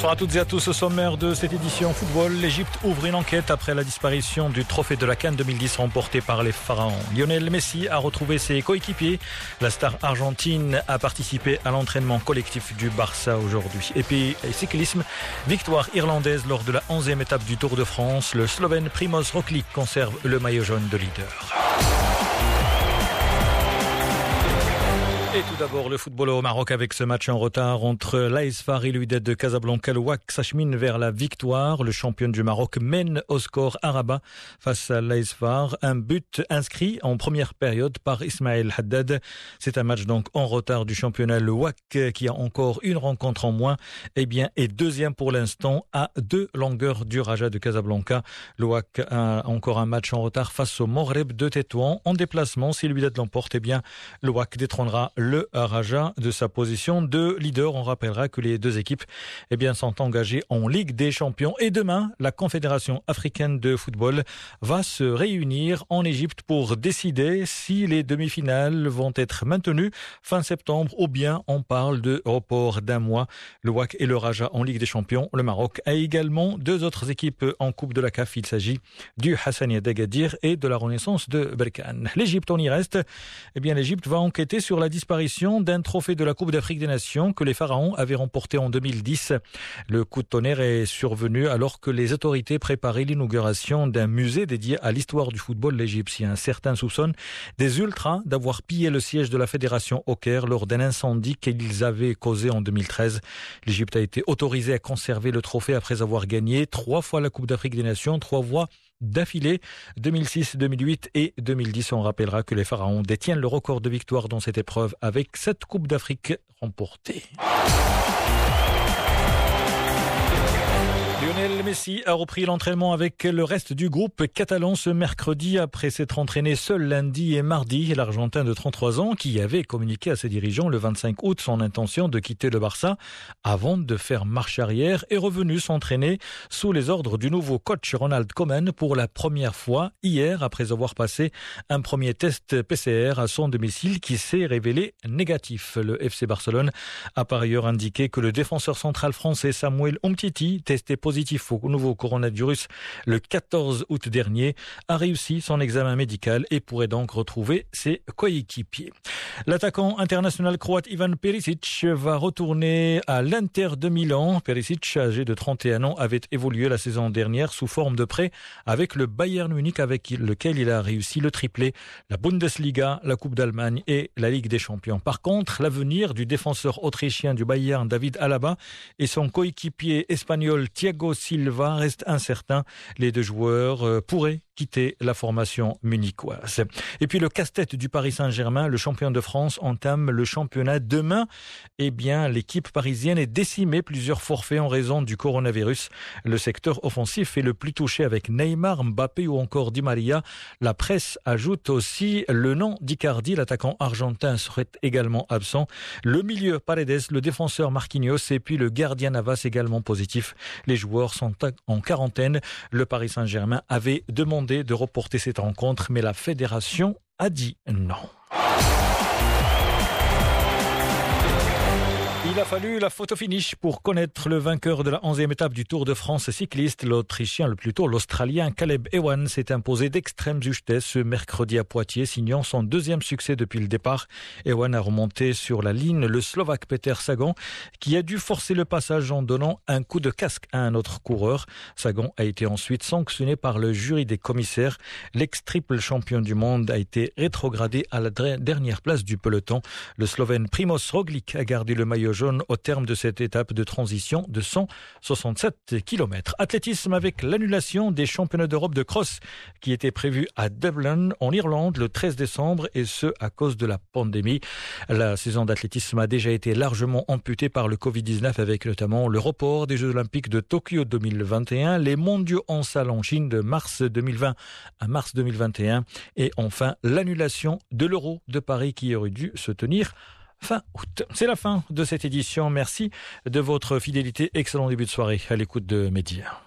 Bonsoir à toutes et à tous. Au sommaire de cette édition football, l'Égypte ouvre une enquête après la disparition du trophée de la Cannes 2010 remporté par les Pharaons. Lionel Messi a retrouvé ses coéquipiers. La star argentine a participé à l'entraînement collectif du Barça aujourd'hui. Et puis, cyclisme, victoire irlandaise lors de la 11e étape du Tour de France. Le Slovène Primoz Roglic conserve le maillot jaune de leader. Tout d'abord, le football au Maroc avec ce match en retard entre l'ASFAR et l'UDED de Casablanca. Le WAC s'achemine vers la victoire. Le champion du Maroc mène au score Araba face à l'ASFAR. Un but inscrit en première période par Ismaël Haddad. C'est un match donc en retard du championnat. Le WAC qui a encore une rencontre en moins, eh bien, est deuxième pour l'instant à deux longueurs du Raja de Casablanca. Le WAC a encore un match en retard face au Moreb de Tétouan. En déplacement, si l'UDED l'emporte, eh bien, le WAC détrônera le Raja de sa position de leader. On rappellera que les deux équipes eh bien, sont engagées en Ligue des Champions. Et demain, la Confédération africaine de football va se réunir en Égypte pour décider si les demi-finales vont être maintenues fin septembre ou bien on parle de report d'un mois. Le WAC et le Raja en Ligue des Champions. Le Maroc a également deux autres équipes en Coupe de la CAF. Il s'agit du Hassania d'Agadir et de la Renaissance de Berkane. L'Égypte, on y reste. Eh bien, l'Égypte va enquêter sur la disparition d'un trophée de la Coupe d'Afrique des Nations que les Pharaons avaient remporté en 2010. Le coup de tonnerre est survenu alors que les autorités préparaient l'inauguration d'un musée dédié à l'histoire du football égyptien. Certains soupçonnent des ultras d'avoir pillé le siège de la fédération au Caire lors d'un incendie qu'ils avaient causé en 2013. L'Égypte a été autorisée à conserver le trophée après avoir gagné trois fois la Coupe d'Afrique des Nations, trois fois d'affilée 2006, 2008 et 2010. On rappellera que les Pharaons détiennent le record de victoire dans cette épreuve avec sept Coupes d'Afrique remportées. Lionel Messi a repris l'entraînement avec le reste du groupe catalan ce mercredi après s'être entraîné seul lundi et mardi. L'Argentin de 33 ans qui avait communiqué à ses dirigeants le 25 août son intention de quitter le Barça avant de faire marche arrière est revenu s'entraîner sous les ordres du nouveau coach Ronald Koeman pour la première fois hier après avoir passé un premier test PCR à son domicile qui s'est révélé négatif. Le FC Barcelone a par ailleurs indiqué que le défenseur central français Samuel Umtiti testé positif positif au nouveau coronavirus le 14 août dernier, a réussi son examen médical et pourrait donc retrouver ses coéquipiers. L'attaquant international croate Ivan Perisic va retourner à l'Inter de Milan. Perisic, âgé de 31 ans, avait évolué la saison dernière sous forme de prêt avec le Bayern Munich avec lequel il a réussi le triplé, la Bundesliga, la Coupe d'Allemagne et la Ligue des Champions. Par contre, l'avenir du défenseur autrichien du Bayern David Alaba et son coéquipier espagnol Thiago Silva reste incertain. Les deux joueurs euh, pourraient quitter la formation munichoise. Et puis le casse-tête du Paris Saint-Germain, le champion de France, entame le championnat demain. Eh bien, l'équipe parisienne est décimée plusieurs forfaits en raison du coronavirus. Le secteur offensif est le plus touché avec Neymar, Mbappé ou encore Di Maria. La presse ajoute aussi le nom d'Icardi, l'attaquant argentin serait également absent. Le milieu Paredes, le défenseur Marquinhos et puis le gardien Navas également positif. Les joueurs sont en quarantaine. Le Paris Saint-Germain avait demandé de reporter cette rencontre, mais la fédération a dit non. Il a fallu la photo finish pour connaître le vainqueur de la 11e étape du Tour de France cycliste. L'Autrichien, le plutôt l'Australien Caleb Ewan s'est imposé d'extrême justesse ce mercredi à Poitiers, signant son deuxième succès depuis le départ. Ewan a remonté sur la ligne le Slovaque Peter Sagan, qui a dû forcer le passage en donnant un coup de casque à un autre coureur. Sagan a été ensuite sanctionné par le jury des commissaires. L'ex-triple champion du monde a été rétrogradé à la dernière place du peloton. Le Slovène Primoz Roglic a gardé le maillot au terme de cette étape de transition de 167 km. Athlétisme avec l'annulation des championnats d'Europe de cross qui étaient prévus à Dublin en Irlande le 13 décembre et ce à cause de la pandémie. La saison d'athlétisme a déjà été largement amputée par le Covid-19 avec notamment le report des Jeux olympiques de Tokyo 2021, les mondiaux en salle en Chine de mars 2020 à mars 2021 et enfin l'annulation de l'Euro de Paris qui aurait dû se tenir fin août. C'est la fin de cette édition. Merci de votre fidélité. Excellent début de soirée à l'écoute de Média.